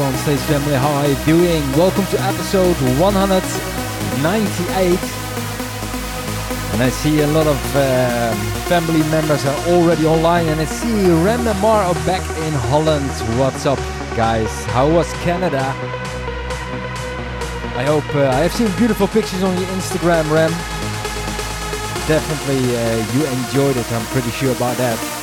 On Stage Family? How are you doing? Welcome to episode 198. And I see a lot of uh, family members are already online, and I see Rem and Mar are back in Holland. What's up, guys? How was Canada? I hope uh, I have seen beautiful pictures on your Instagram, Rem. Definitely uh, you enjoyed it. I'm pretty sure about that.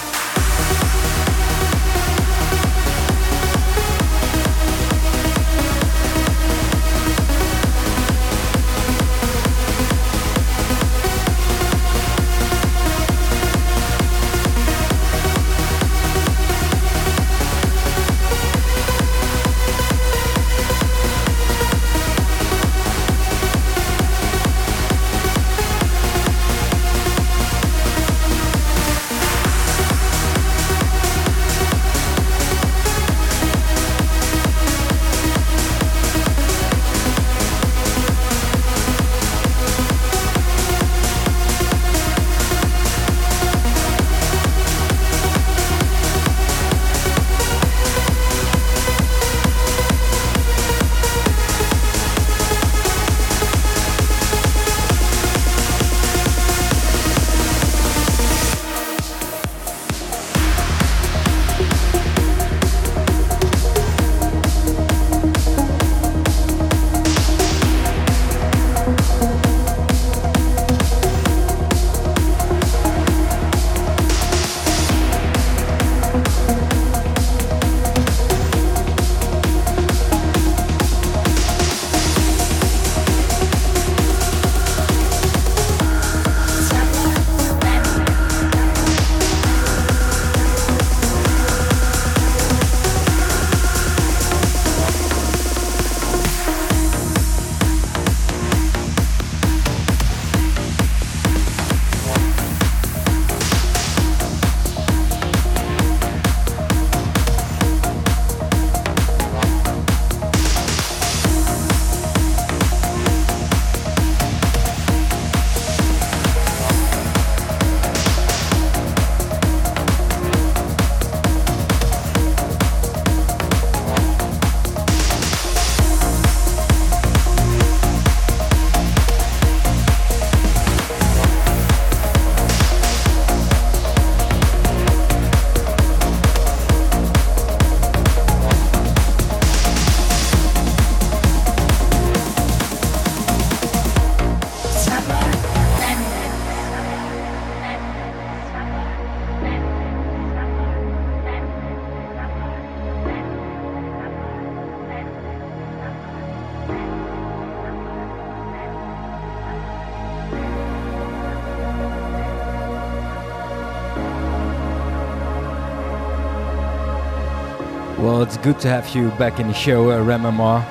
Good to have you back in the show, uh, Remamar.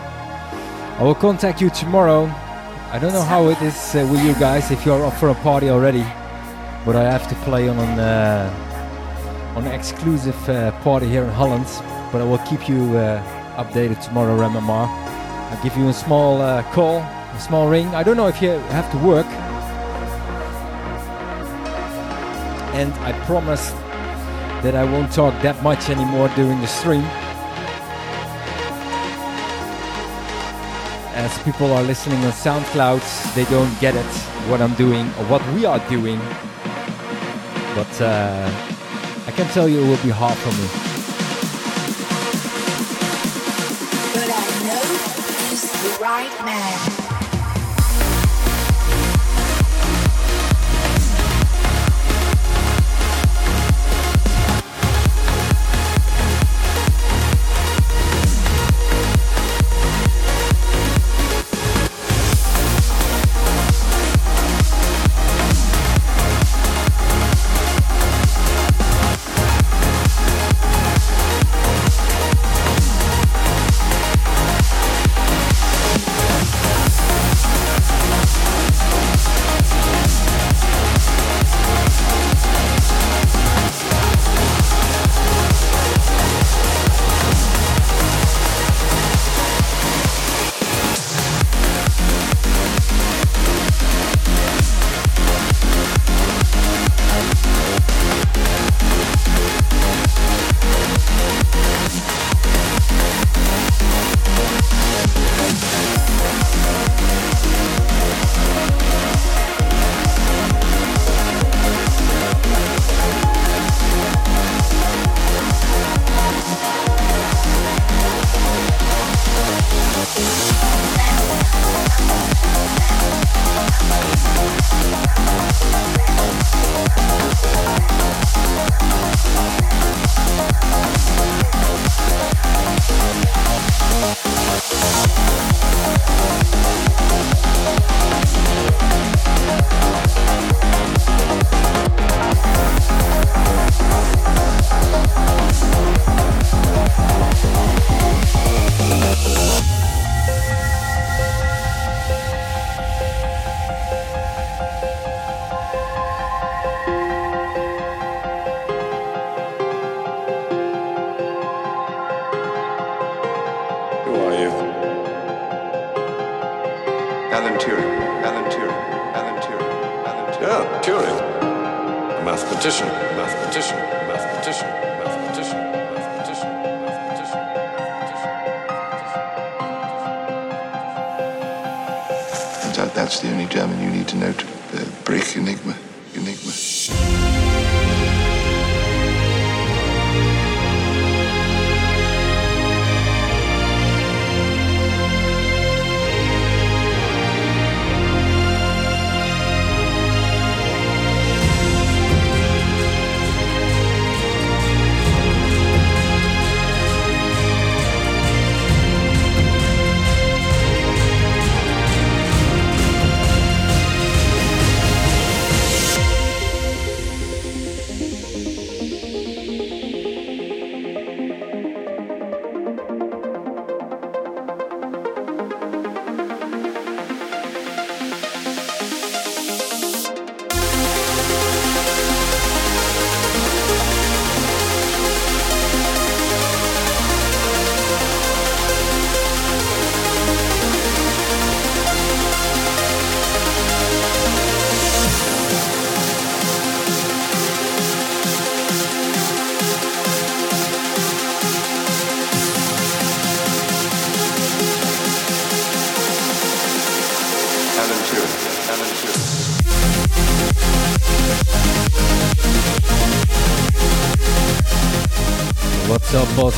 I will contact you tomorrow. I don't know how it is uh, with you guys if you're up for a party already, but I have to play on an uh, on an exclusive uh, party here in Holland. But I will keep you uh, updated tomorrow, Remamar. I'll give you a small uh, call, a small ring. I don't know if you have to work, and I promise that I won't talk that much anymore during the stream. People are listening on SoundCloud, they don't get it, what I'm doing or what we are doing. But uh, I can tell you it will be hard for me. Right man.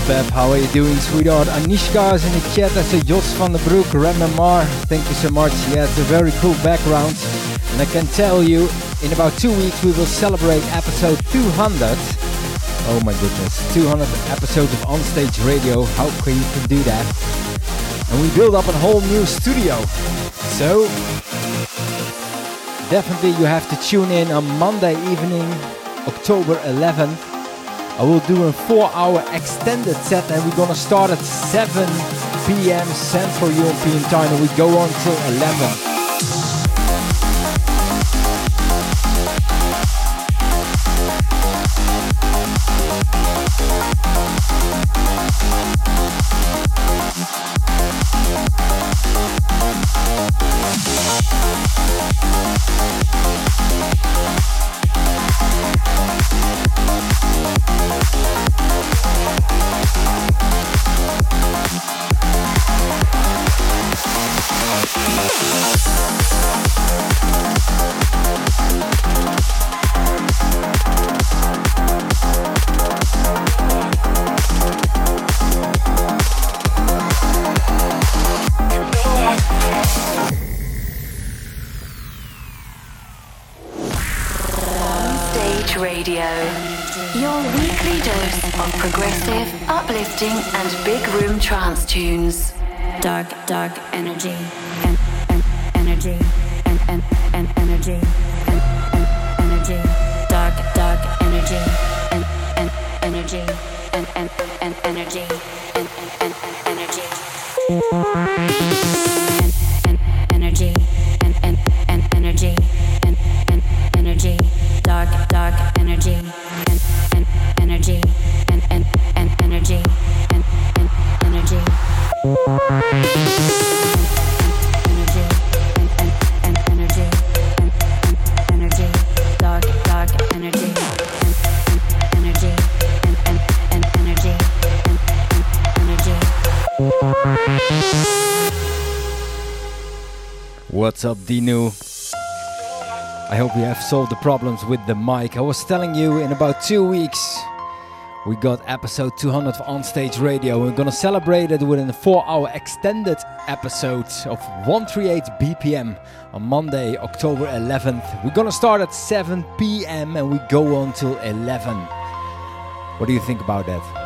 Beb? How are you doing, sweetheart? Anishka is in the chat. That's a Jos van den Broek, Rememar. Thank you so much. Yeah, it's a very cool background. And I can tell you, in about two weeks, we will celebrate episode 200. Oh my goodness, 200 episodes of Onstage Radio. How can you can do that? And we build up a whole new studio. So, definitely you have to tune in on Monday evening, October 11th. I will do a four hour extended set and we're gonna start at 7 p.m. Central European time and we go on till 11. Dark, dark energy, and, and energy, and, and, and energy, and, energy, dark, dark energy, and, and energy, and, and, and energy, and, and energy. What's up, Dinu? I hope we have solved the problems with the mic. I was telling you in about two weeks we got episode 200 of Onstage Radio. We're gonna celebrate it with a four-hour extended episode of 138 BPM on Monday, October 11th. We're gonna start at 7 p.m. and we go on till 11. What do you think about that?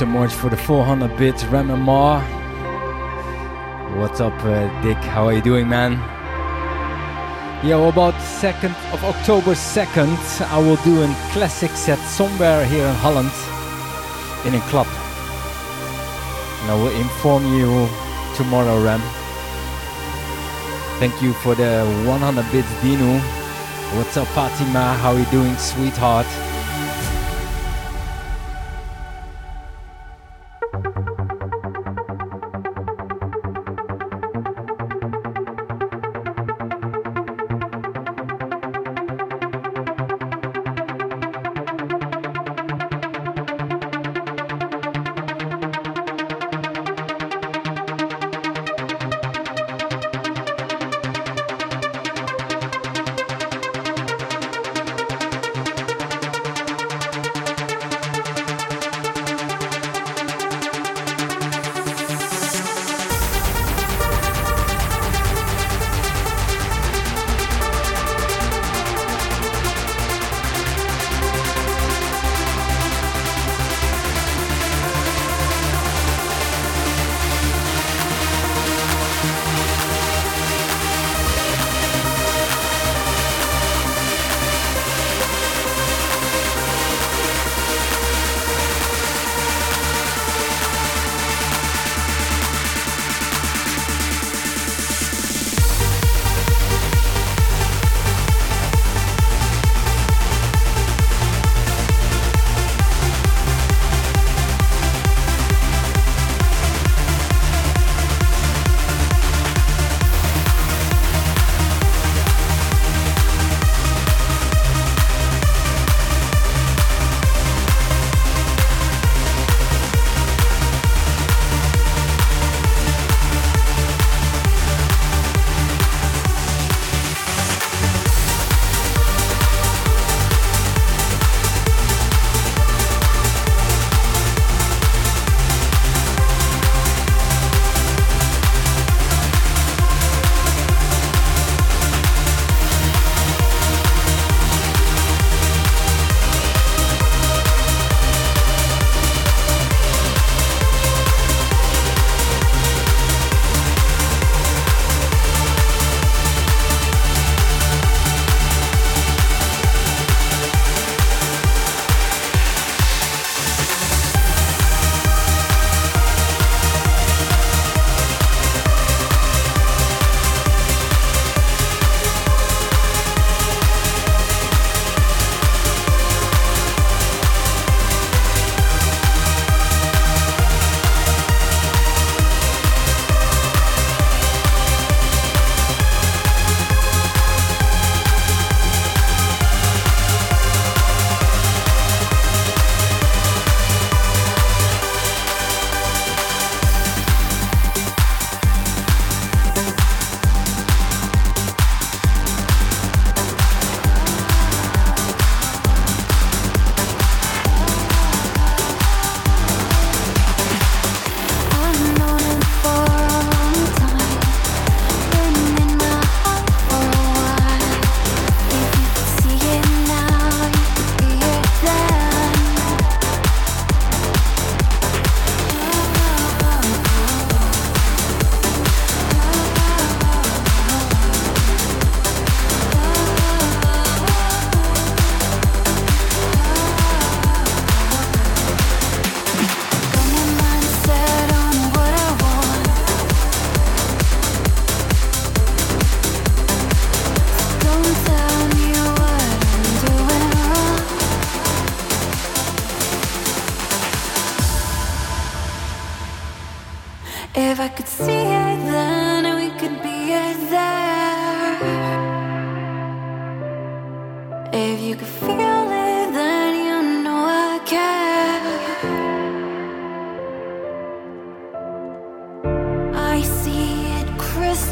So much for the 400 bits, Ramamar. What's up, uh, Dick? How are you doing, man? Yeah, well, about 2nd of October 2nd, I will do a classic set somewhere here in Holland in a club. And I will inform you tomorrow, Ram. Thank you for the 100 bits, Dino. What's up, Fatima? How are you doing, sweetheart?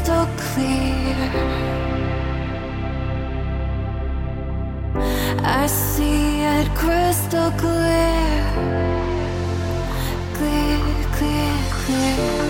crystal clear. I see it crystal clear, clear, clear, clear.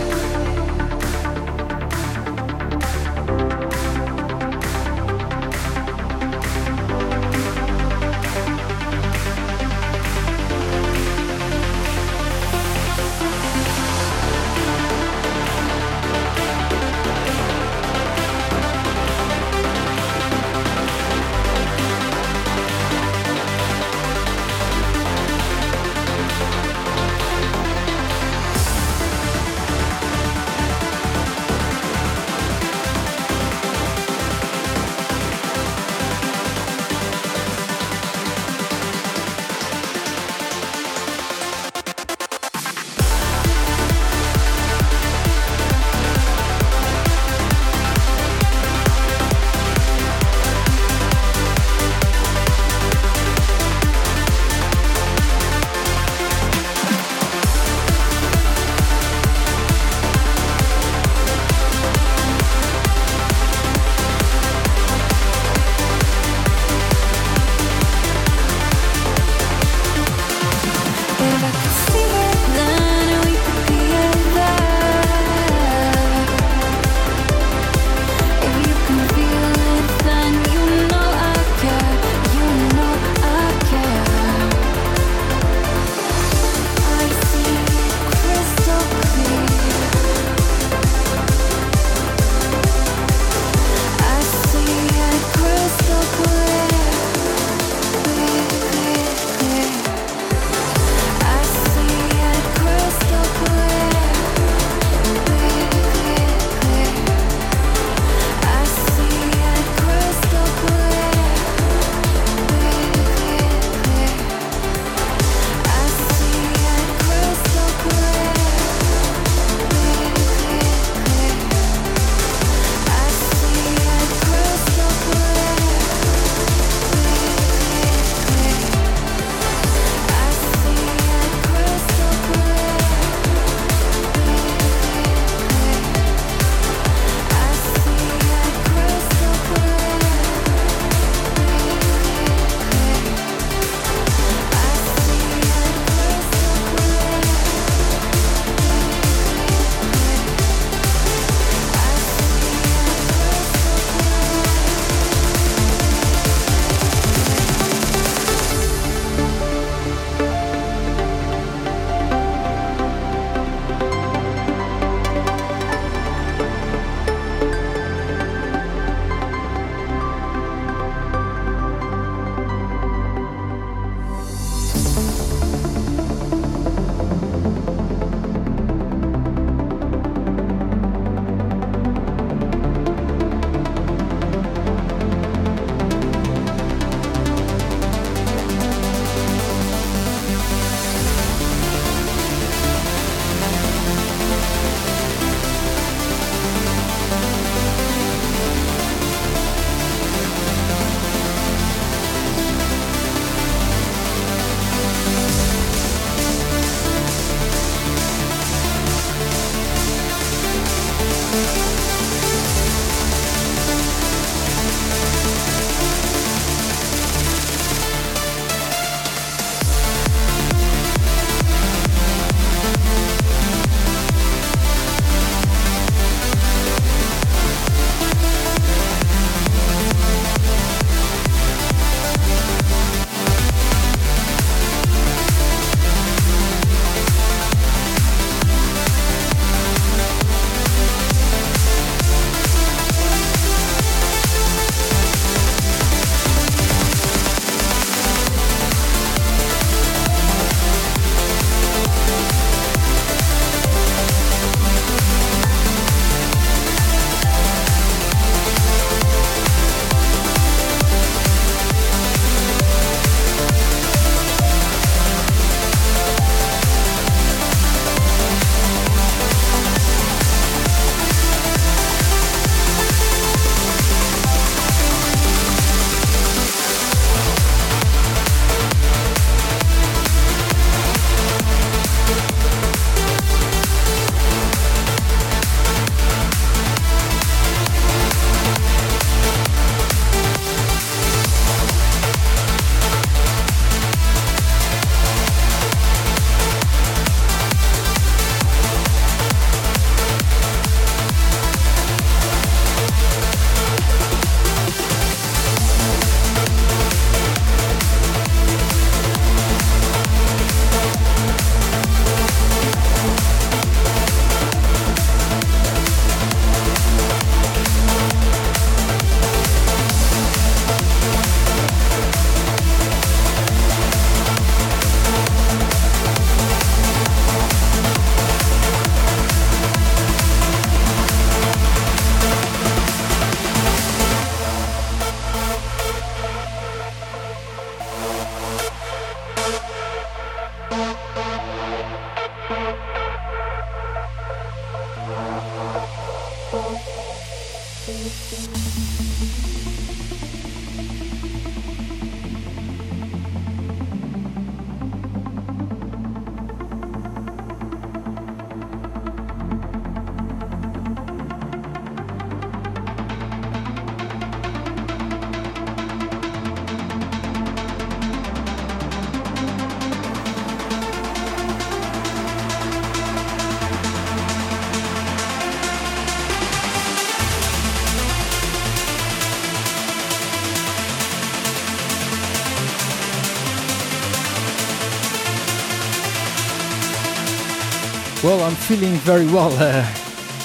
I'm feeling very well, uh,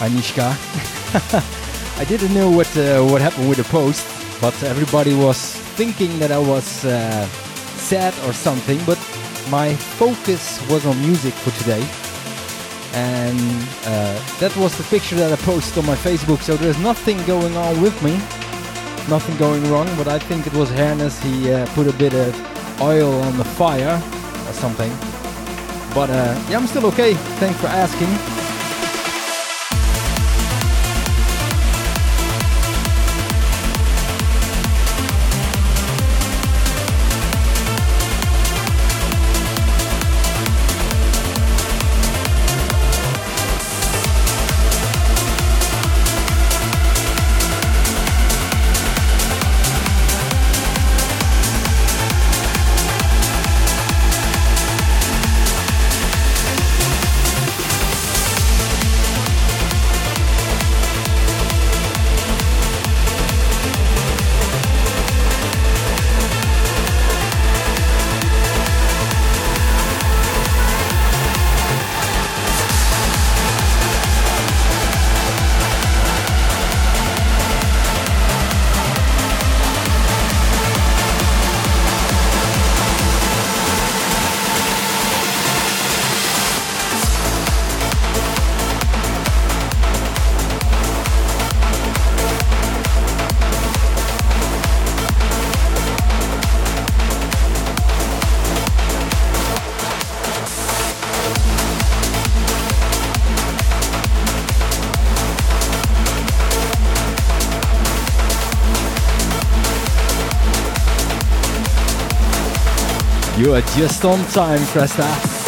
Anishka. I didn't know what uh, what happened with the post, but everybody was thinking that I was uh, sad or something. But my focus was on music for today, and uh, that was the picture that I posted on my Facebook. So there's nothing going on with me, nothing going wrong. But I think it was Harness. He uh, put a bit of oil on the fire or something. But uh, yeah, I'm still okay. Thanks for asking. Are just on time, Cresta.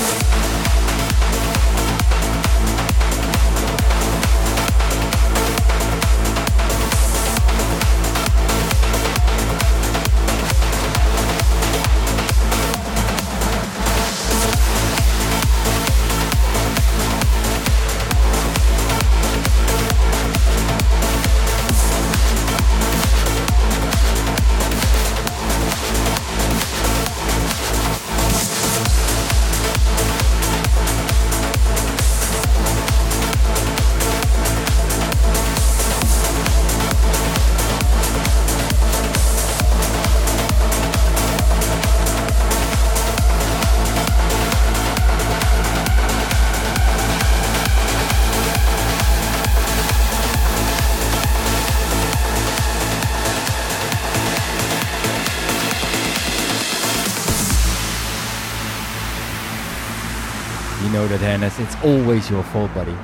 Always your fault, buddy.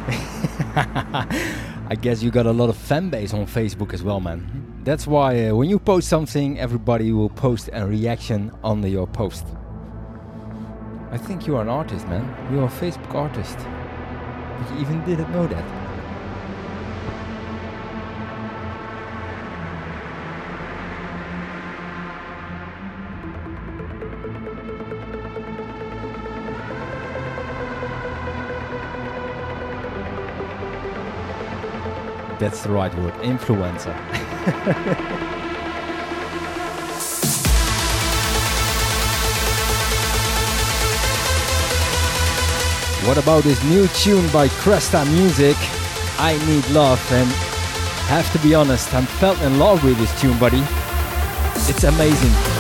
I guess you got a lot of fan base on Facebook as well, man. That's why uh, when you post something, everybody will post a reaction under your post. I think you are an artist, man. You're a Facebook artist. But you even didn't know that. That's the right word, influencer. what about this new tune by Cresta Music? I Need Love and have to be honest, I'm felt in love with this tune, buddy. It's amazing.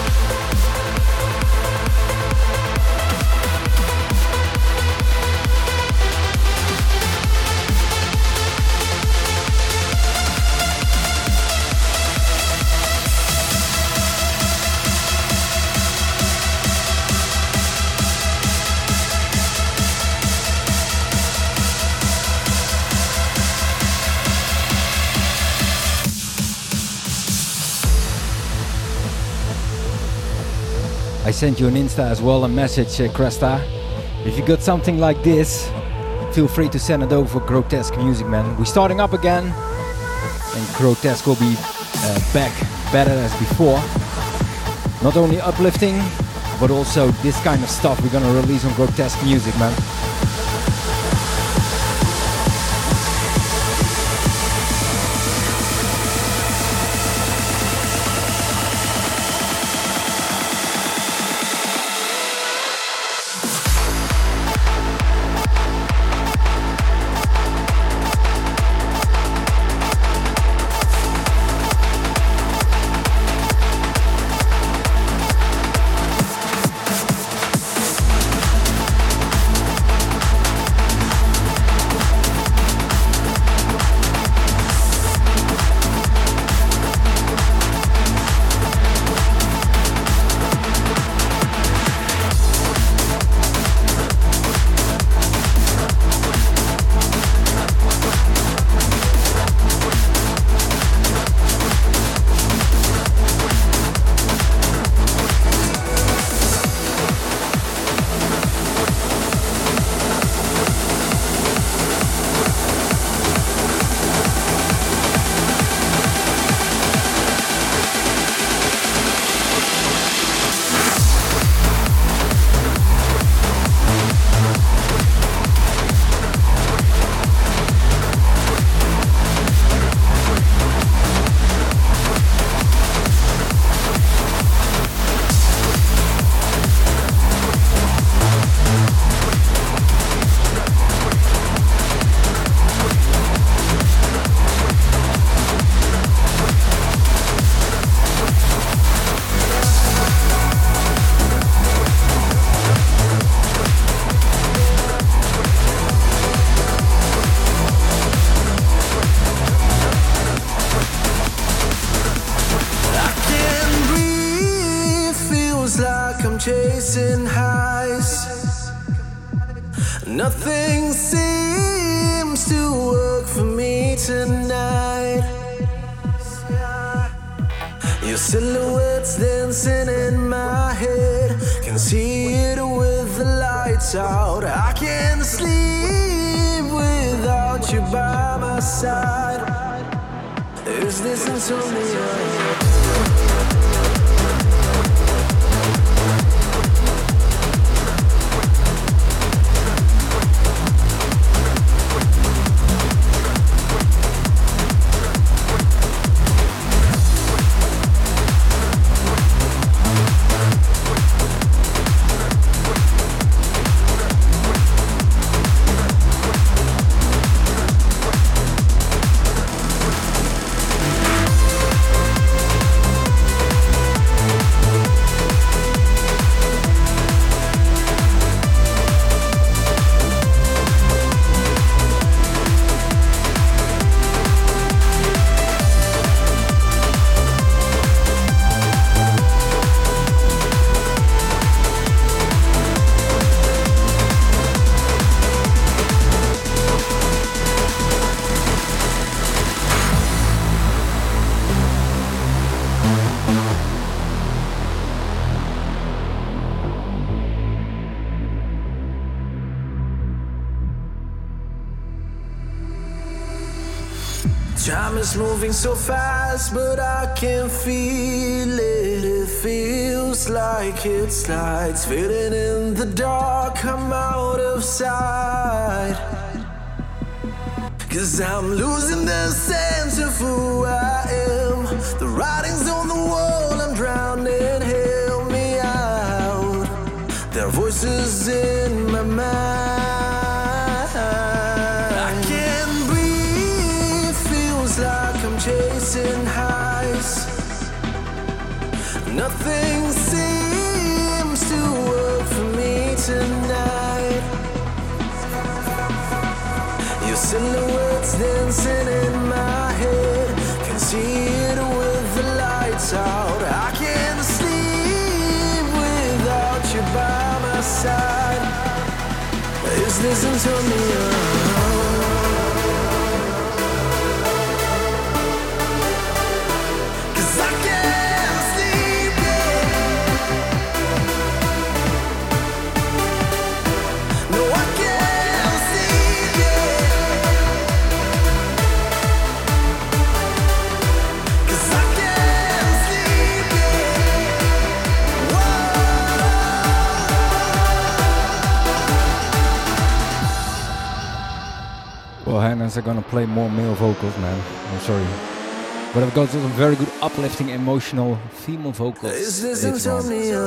I sent you an Insta as well, a message, uh, Cresta. If you got something like this, feel free to send it over Grotesque Music, man. We're starting up again, and Grotesque will be uh, back better as before. Not only uplifting, but also this kind of stuff we're gonna release on Grotesque Music, man. slides fading in the dark. I'm out of sight. Cause I'm losing. bands are gonna play more male vocals, man. I'm sorry. But I've got some very good uplifting, emotional female vocals. Is this insomnia?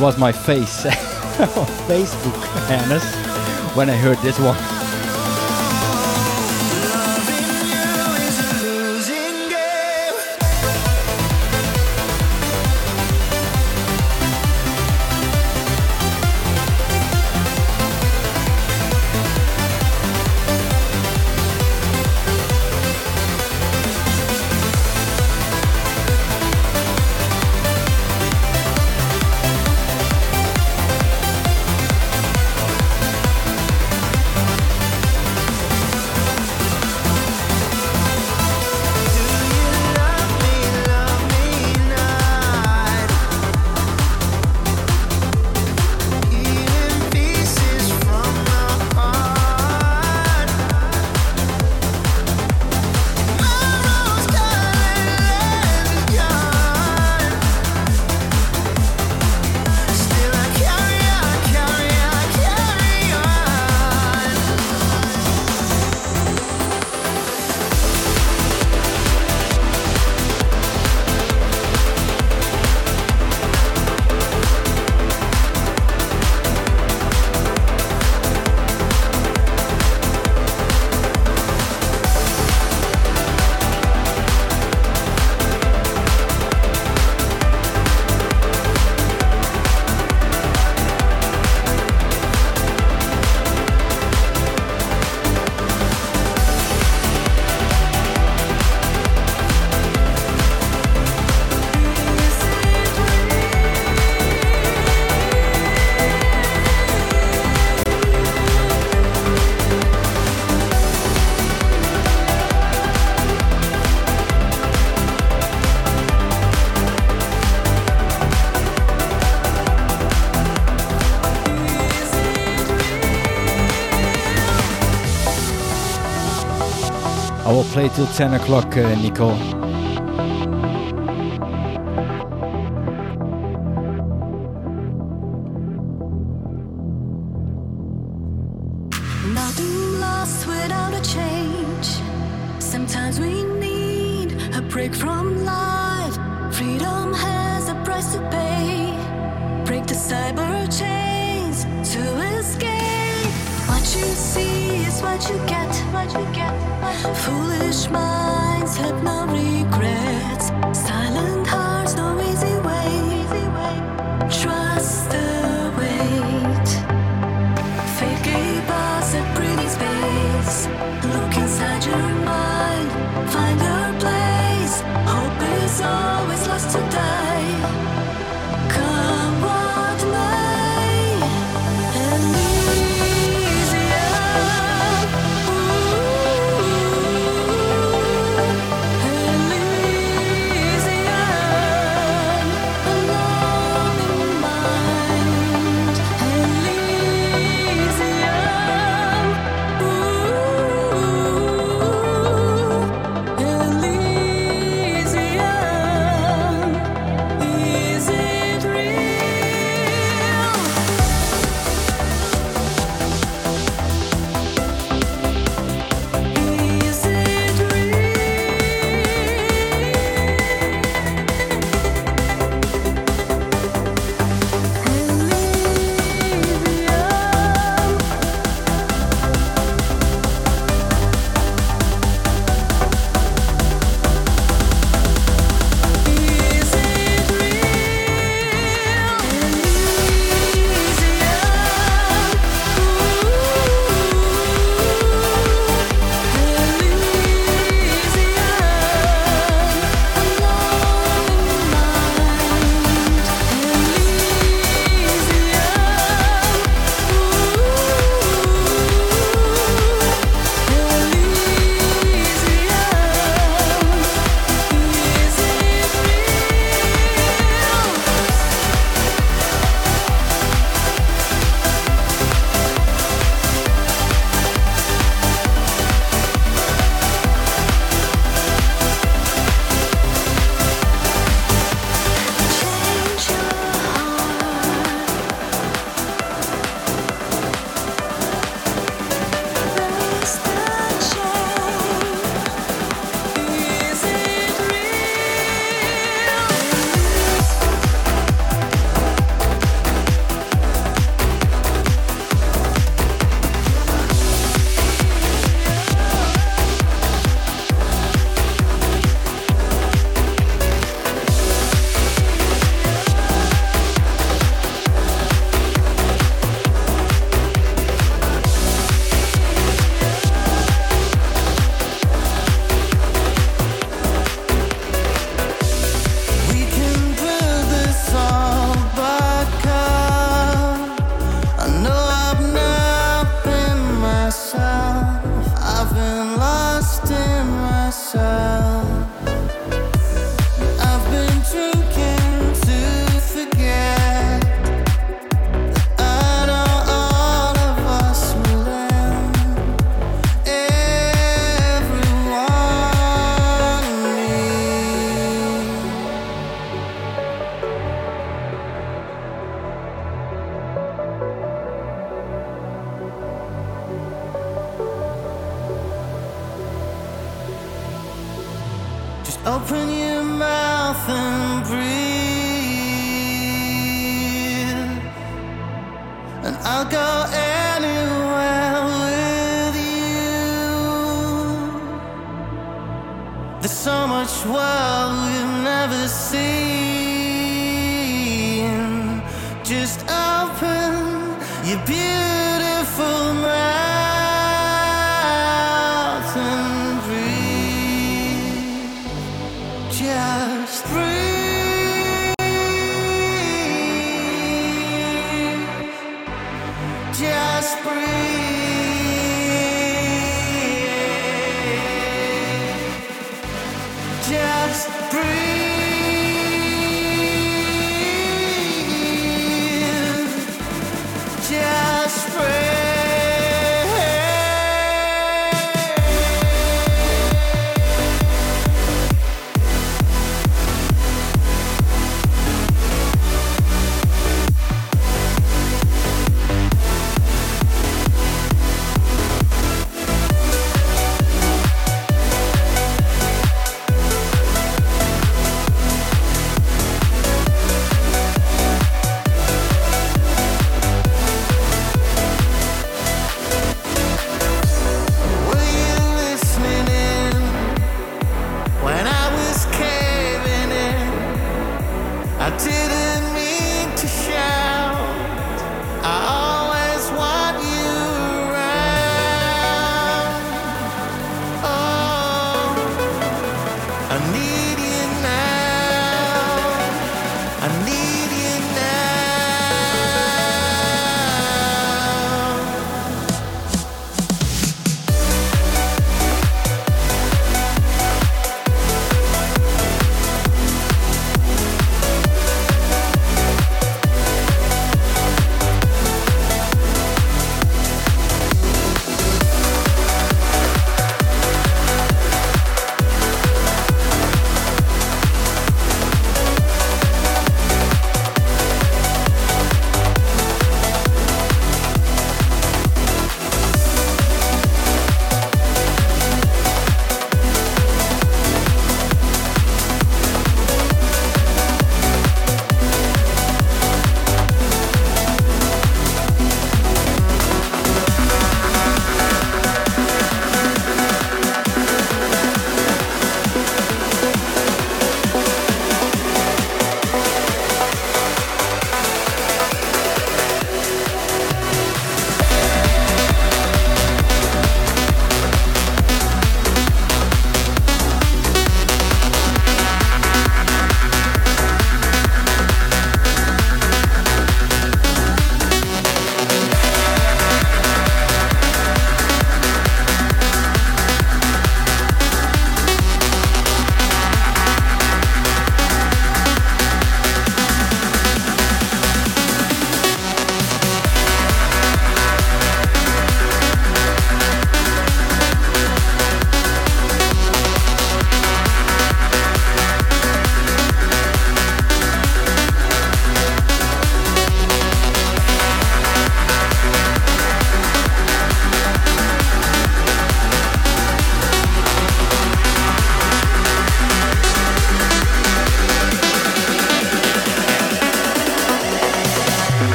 was my face on Facebook, Ernest, when I heard this one. play till 10 o'clock, uh, Nico.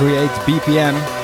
138 BPM.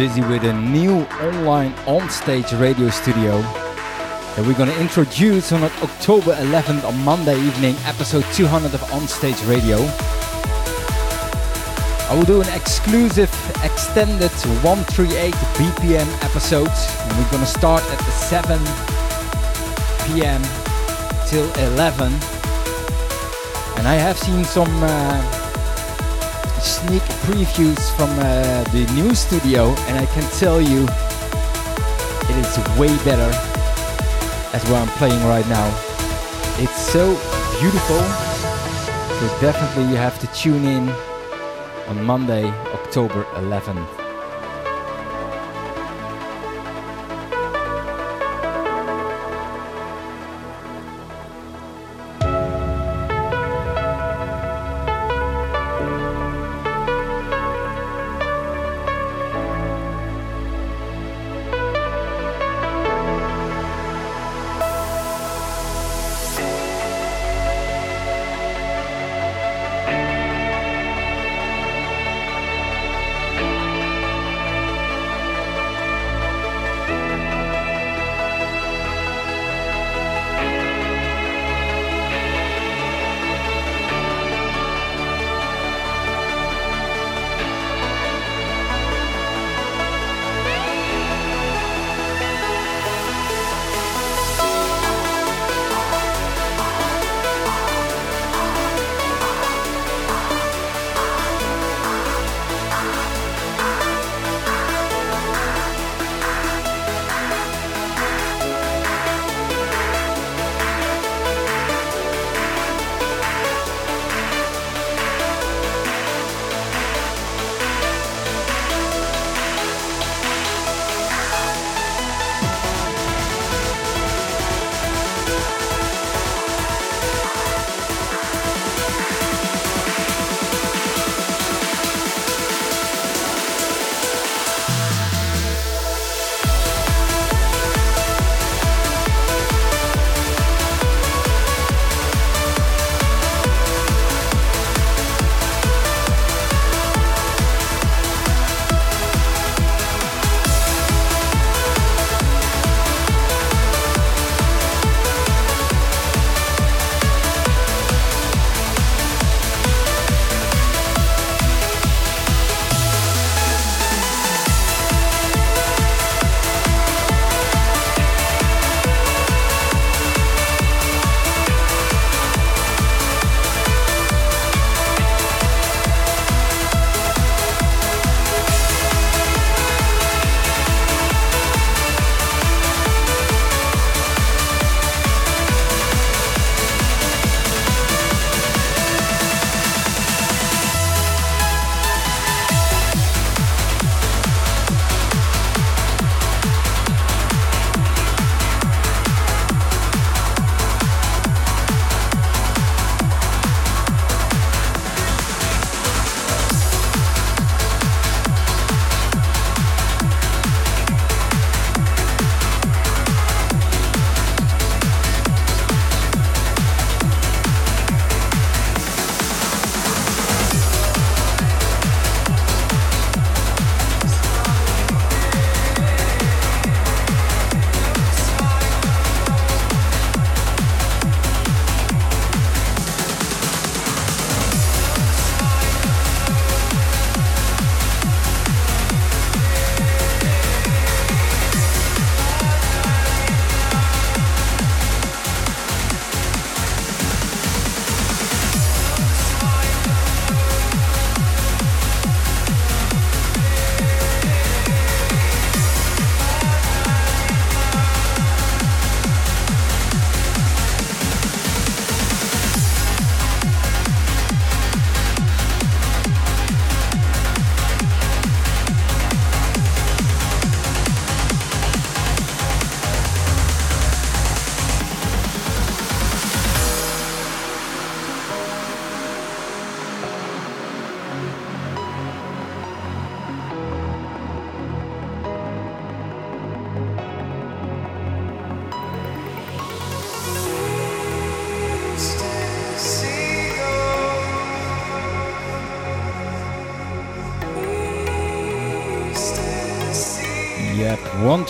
Busy with a new online on-stage radio studio that we're going to introduce on October 11th on Monday evening, episode 200 of Onstage Radio. I will do an exclusive extended 138 BPM episode and we're going to start at the 7 p.m. till 11 and I have seen some uh, sneak previews from uh, the new studio and I can tell you it is way better as where I'm playing right now. It's so beautiful so definitely you have to tune in on Monday, October 11th.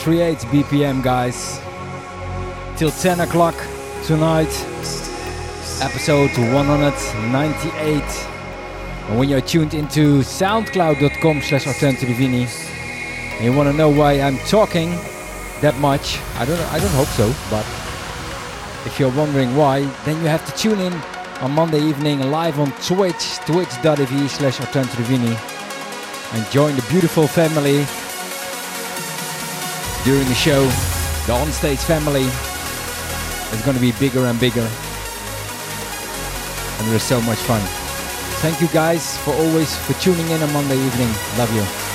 138 BPM, guys. Till 10 o'clock tonight, episode 198. And when you're tuned into soundcloud.com slash Divini, and you want to know why I'm talking that much, I don't, I don't hope so, but if you're wondering why, then you have to tune in on Monday evening live on Twitch, twitch.tv slash Divini, and join the beautiful family during the show. The onstage family is going to be bigger and bigger. And there's so much fun. Thank you guys for always for tuning in on Monday evening. Love you.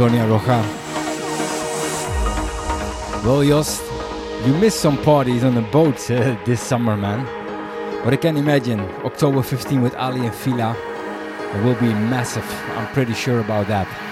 Antonia Roja. Well, Jost, you missed some parties on the boat uh, this summer, man. But I can imagine October 15 with Aly and Fila. It will be massive. I'm pretty sure about that.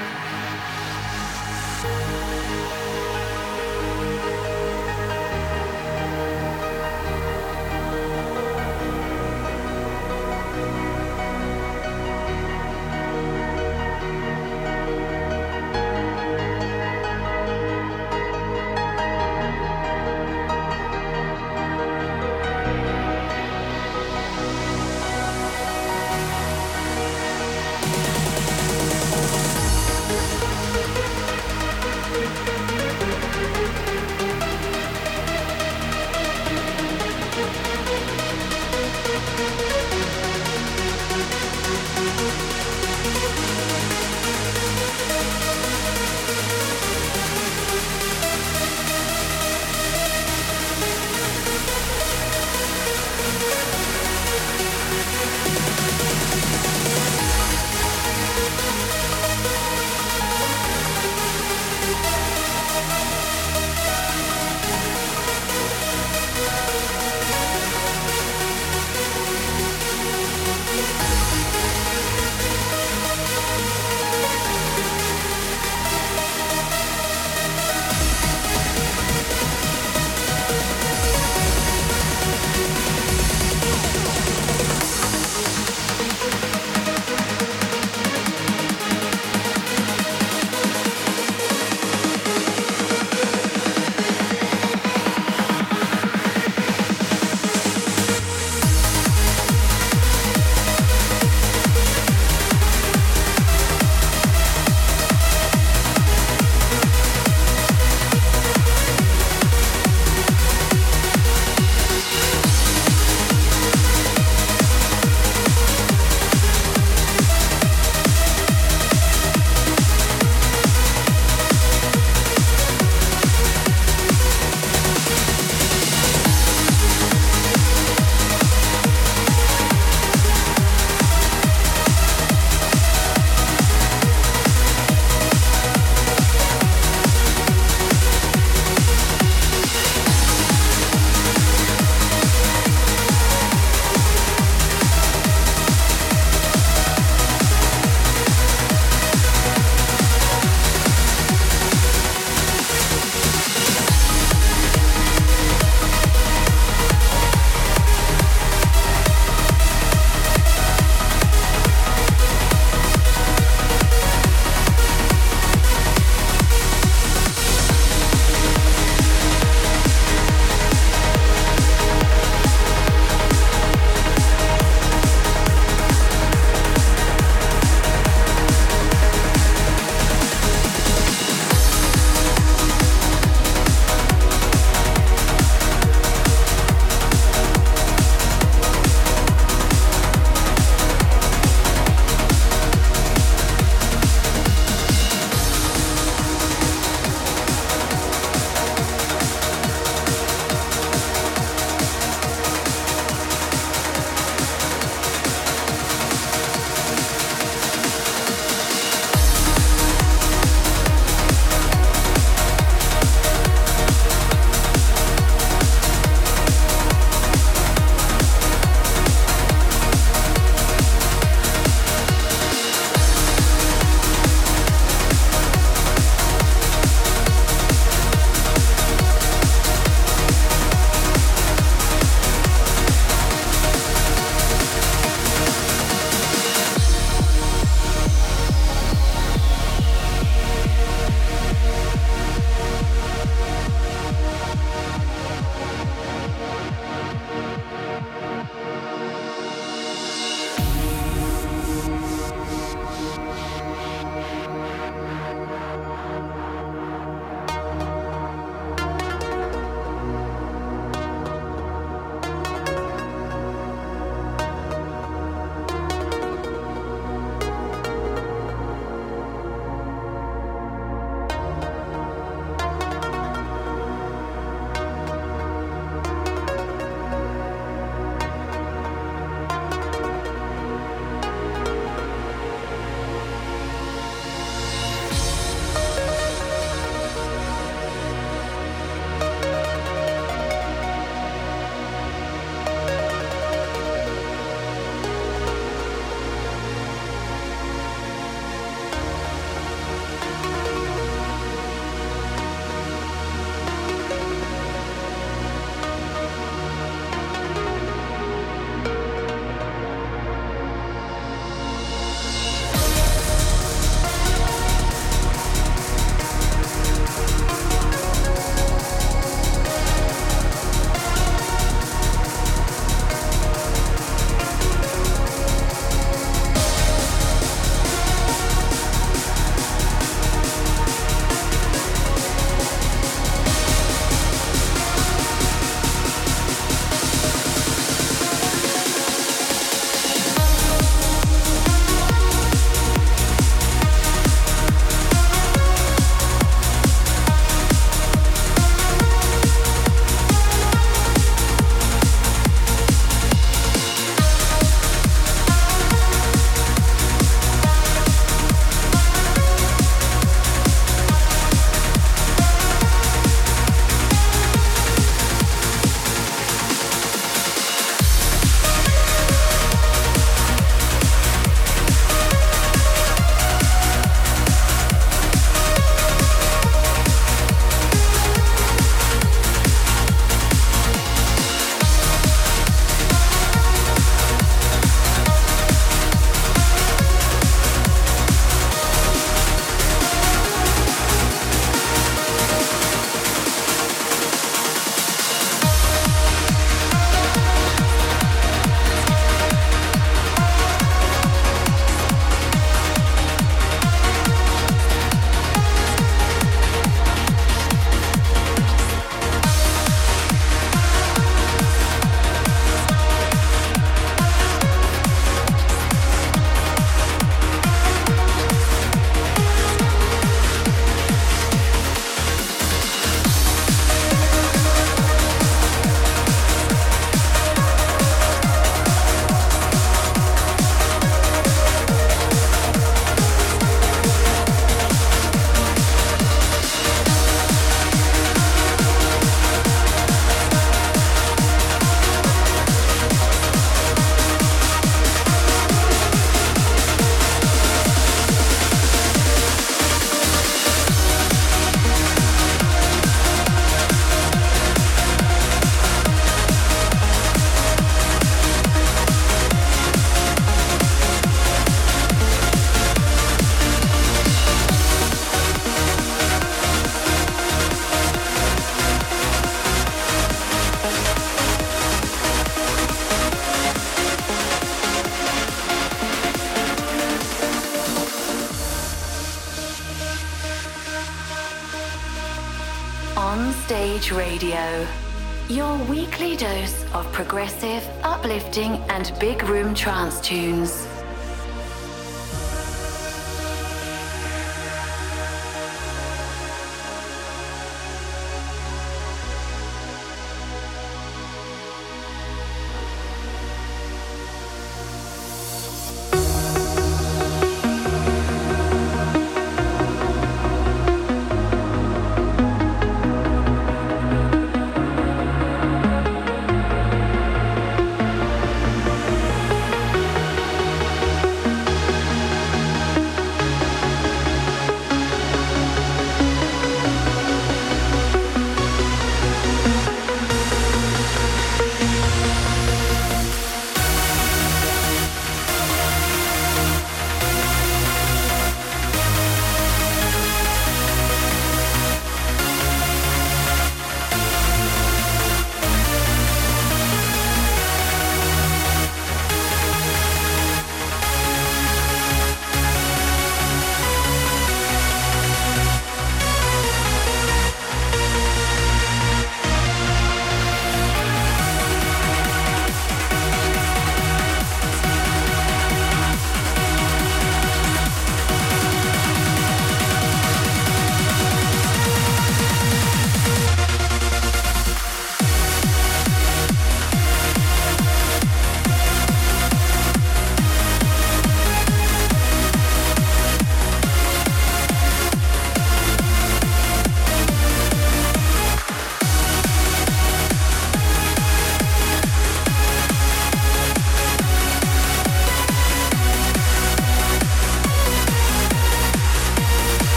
Uplifting, and big room trance tunes.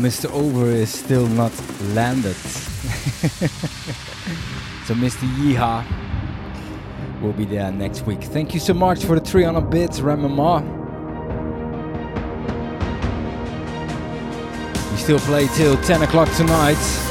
Mr. Over is still not landed. so Mr. Yeehaw will be there next week. Thank you so much for the 300 bits, Ramamar. We still play till 10 o'clock tonight.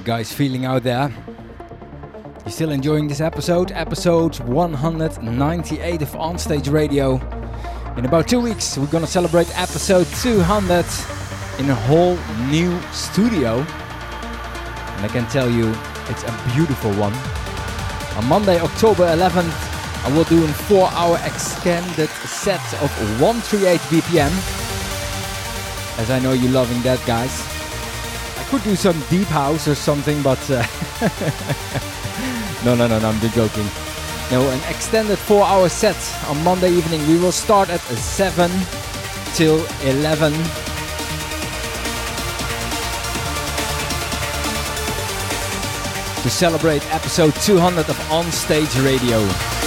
You guys feeling out there? You still enjoying this episode? Episode 198 of Onstage Radio. In about two weeks, we're gonna celebrate episode 200 in a whole new studio. And I can tell you, it's a beautiful one. On Monday, October 11th, I will do a four hour extended set of 138 BPM. As I know you're loving that, guys. Could do some deep house or something, but uh, no, no, no, no, I'm just joking. No, an extended four hour set on Monday evening. We will start at 7 till 11. To celebrate episode 200 of On Stage Radio.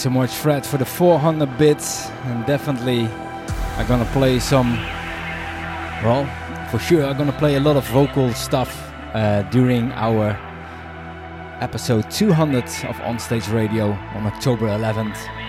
So much, Fred, for the 400 bits. And definitely, I'm gonna play some. Well, for sure, I'm gonna play a lot of vocal stuff uh, during our episode 200 of Onstage Radio on October 11th.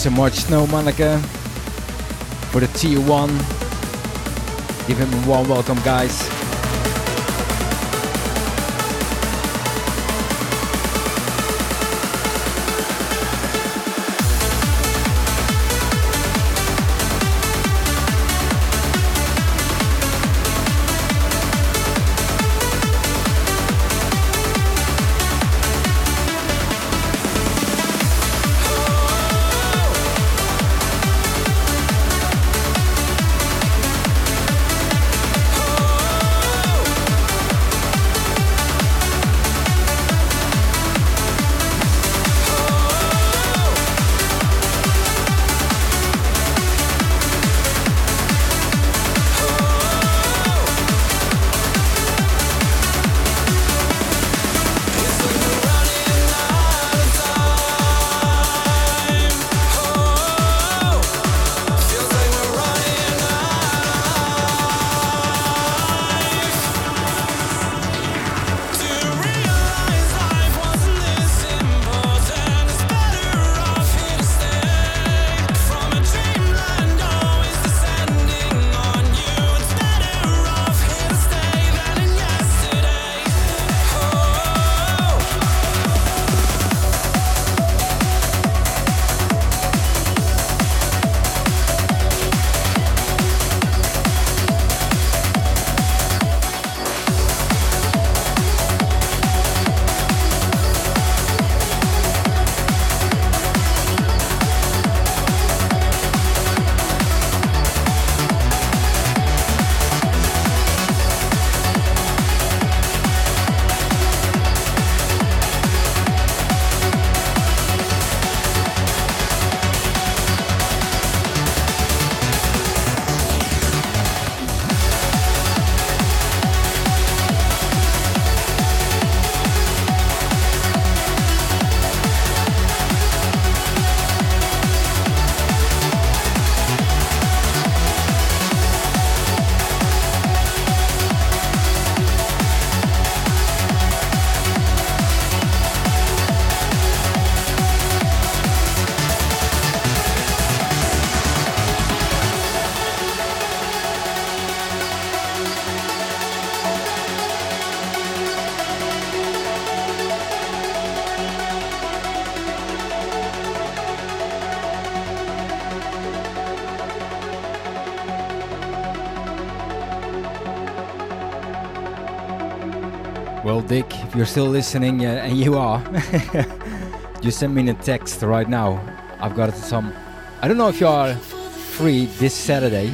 So much, Snow Monica, for the tier 1. Give him a warm welcome, guys. If you're still listening, uh, and you are, just send me a text right now. I've got some. I don't know if you are free this Saturday.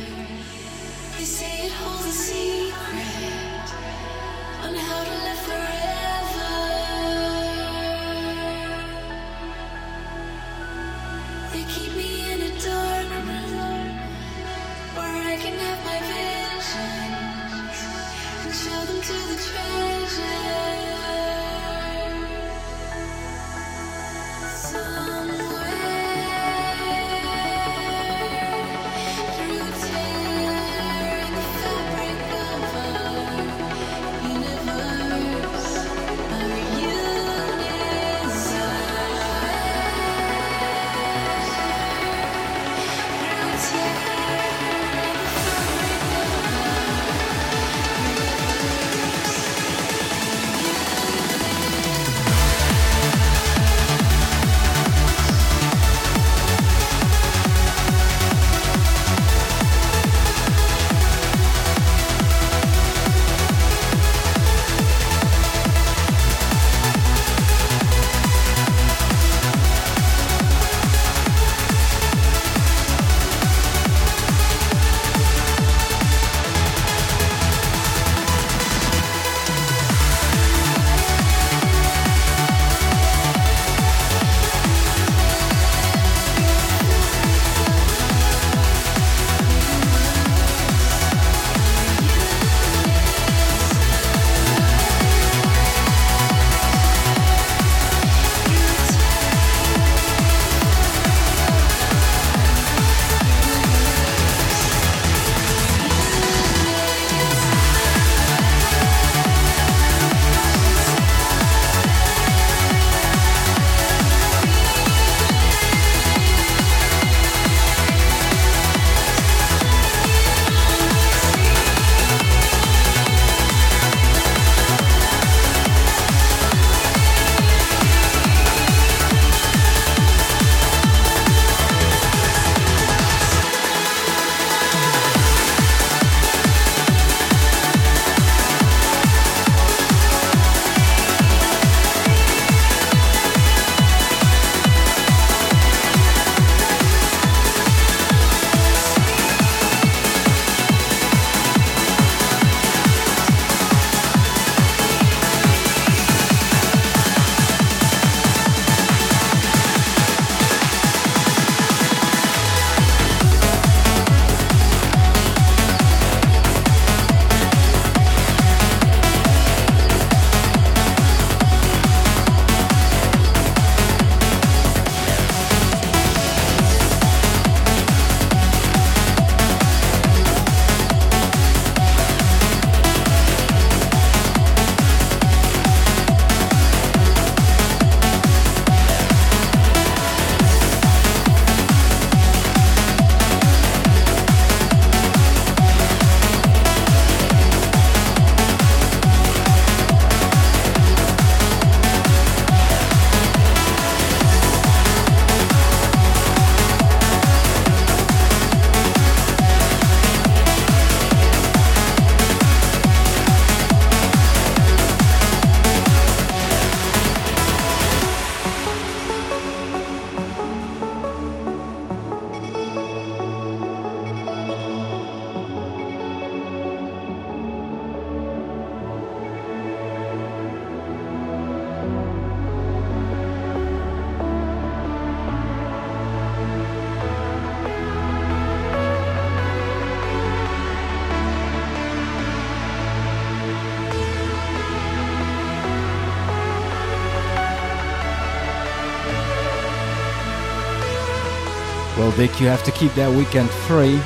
Dick, you have to keep that weekend free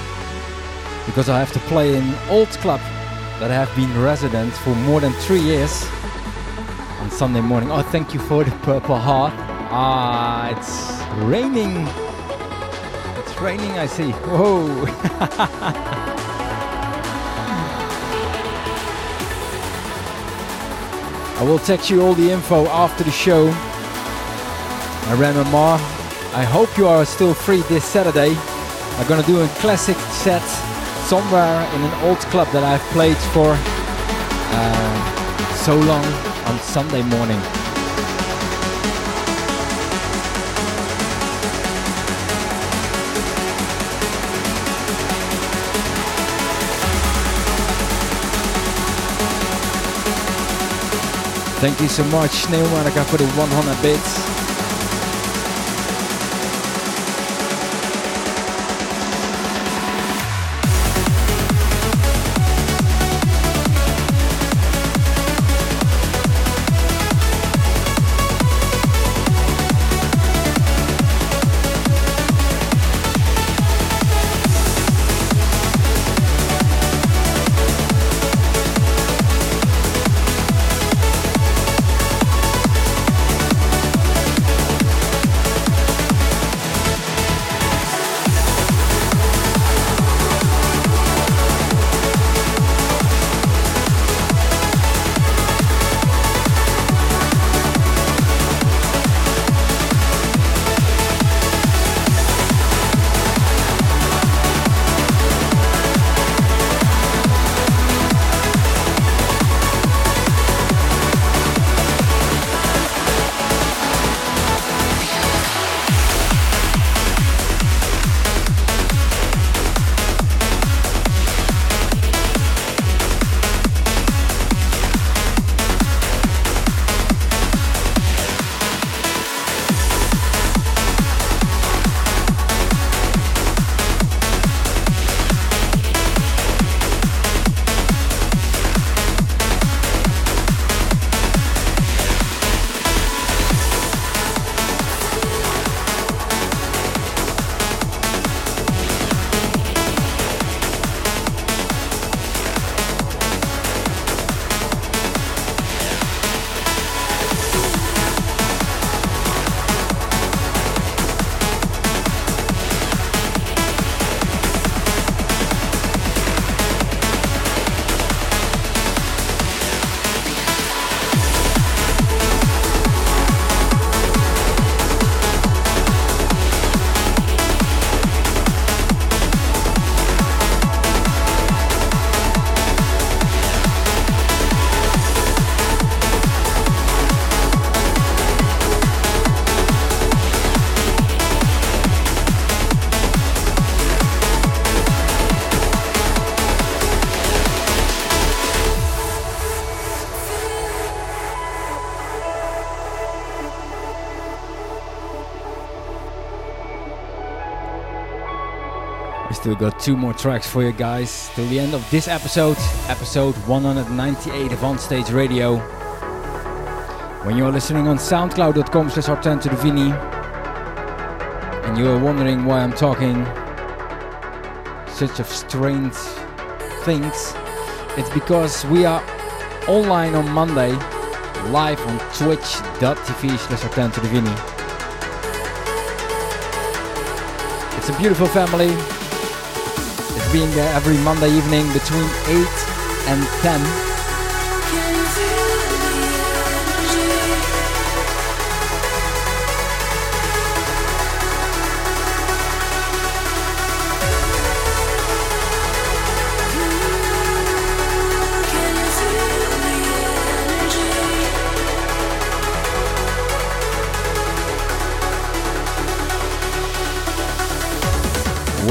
because I have to play in old club that I have been resident for more than three years on Sunday morning. Oh, thank you for the purple heart. Ah, it's raining. It's raining, I see. Whoa. I will text you all the info after the show. I ran remember I hope you are still free this Saturday. I'm gonna do a classic set somewhere in an old club that I've played for uh, so long. on Sunday morning. Thank you so much, Sneeuwmarika, for the 100 bits. Still got two more tracks for you guys till the end of this episode, episode 198 of On Stage Radio. When you're listening on soundcloud.com slash to the Vini and you are wondering why I'm talking such of strange things, it's because we are online on Monday, live on twitch.tv slash to the Vini. It's a beautiful family being there every Monday evening between 8 and 10.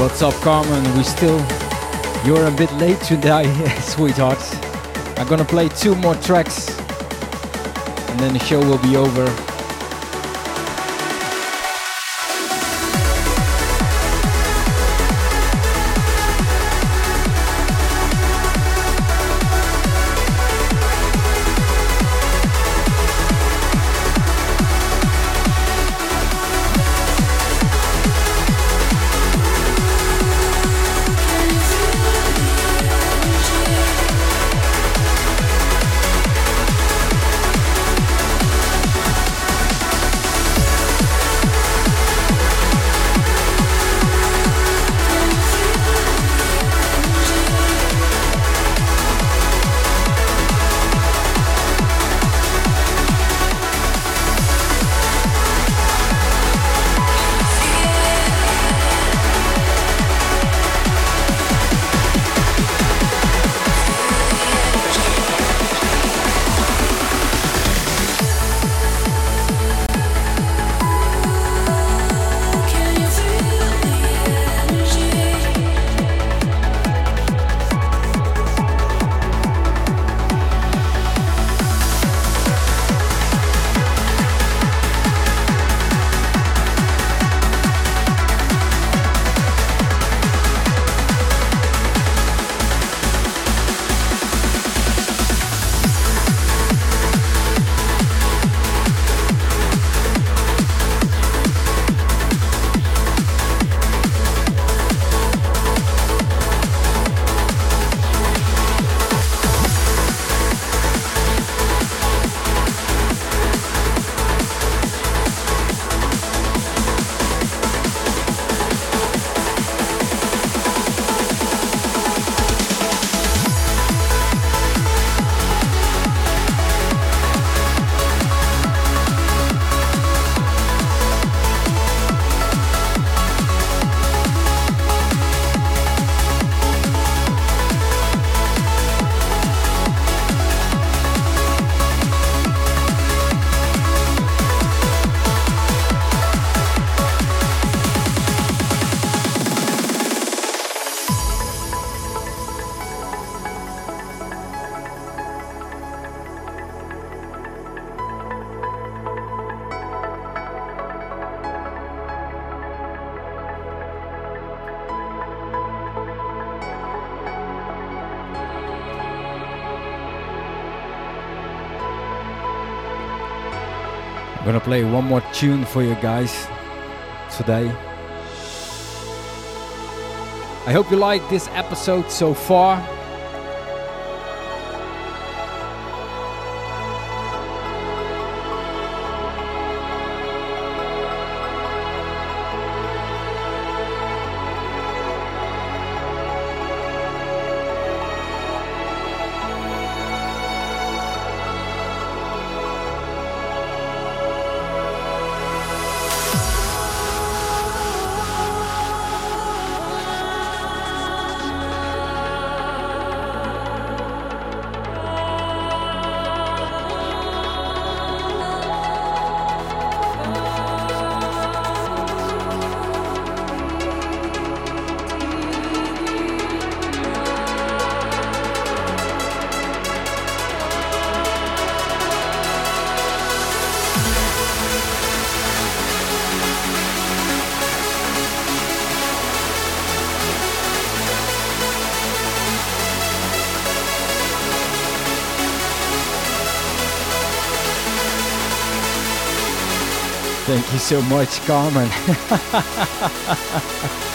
What's up, Carmen? We still. You're a bit late today, sweetheart. I'm gonna play two more tracks and then the show will be over. Gonna play one more tune for you guys today. I hope you like this episode so far. Thank you so much, Carmen.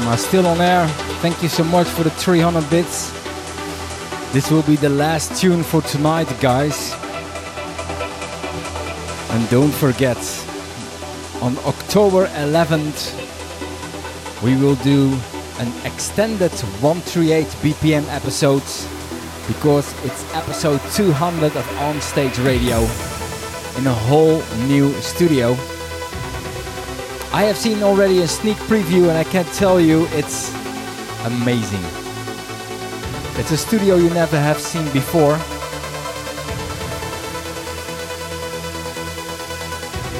Mama still on air. Thank you so much for the 300 bits. This will be the last tune for tonight, guys. And don't forget, on October 11th, we will do an extended 138 BPM episode because it's episode 200 of On Stage Radio in a whole new studio. I have seen already a sneak preview and I can tell you it's amazing. It's a studio you never have seen before.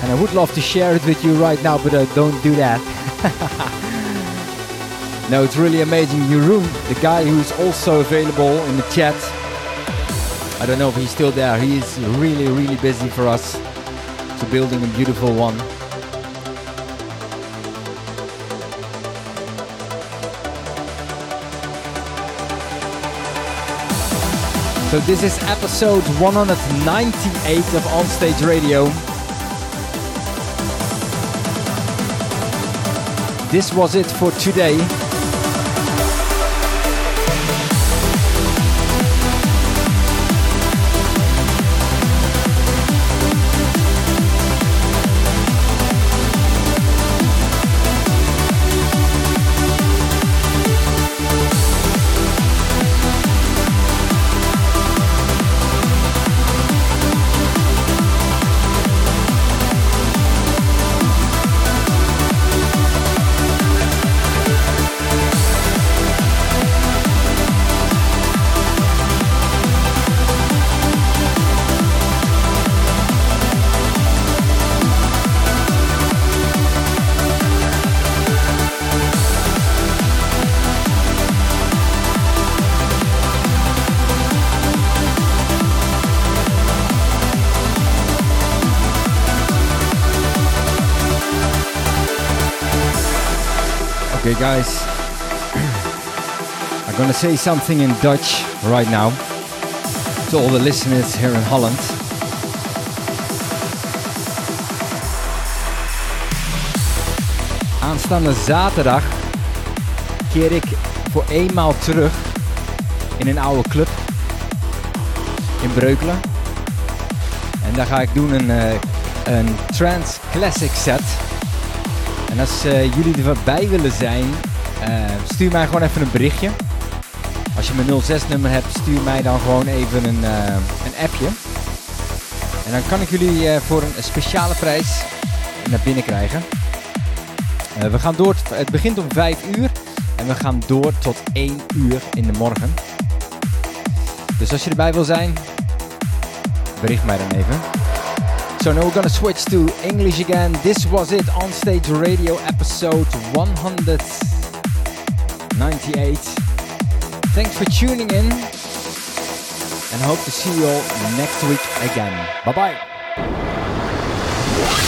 And I would love to share it with you right now, but I don't do that. no, it's really amazing. Jeroen, the guy who's also available in the chat. I don't know if he's still there. He is really, really busy for us to building a beautiful one. So this is episode 198 of Onstage Radio. This was it for today. Guys. I'm gonna say something in Dutch right now to all the listeners here in Holland. Aanstaande zaterdag keer ik voor eenmaal terug in een oude club in Breukelen. En daar ga ik doen een, eh, een trance classic set. En als eh, jullie erbij willen zijn, eh, stuur mij gewoon even een berichtje. Als je mijn 06 nummer hebt, stuur mij dan gewoon even een, eh, een appje. En dan kan ik jullie voor een speciale prijs naar binnen krijgen. We gaan door, het begint om 5 uur en we gaan door tot 1 uur in de morgen. Dus als je erbij wil zijn, bericht mij dan even. So now we're gonna switch to English again. This was it on Stage Radio episode 198. Thanks for tuning in and hope to see you all next week again. Bye bye.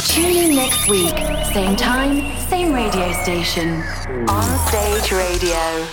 Tune in next week, same time, same radio station. On Stage Radio.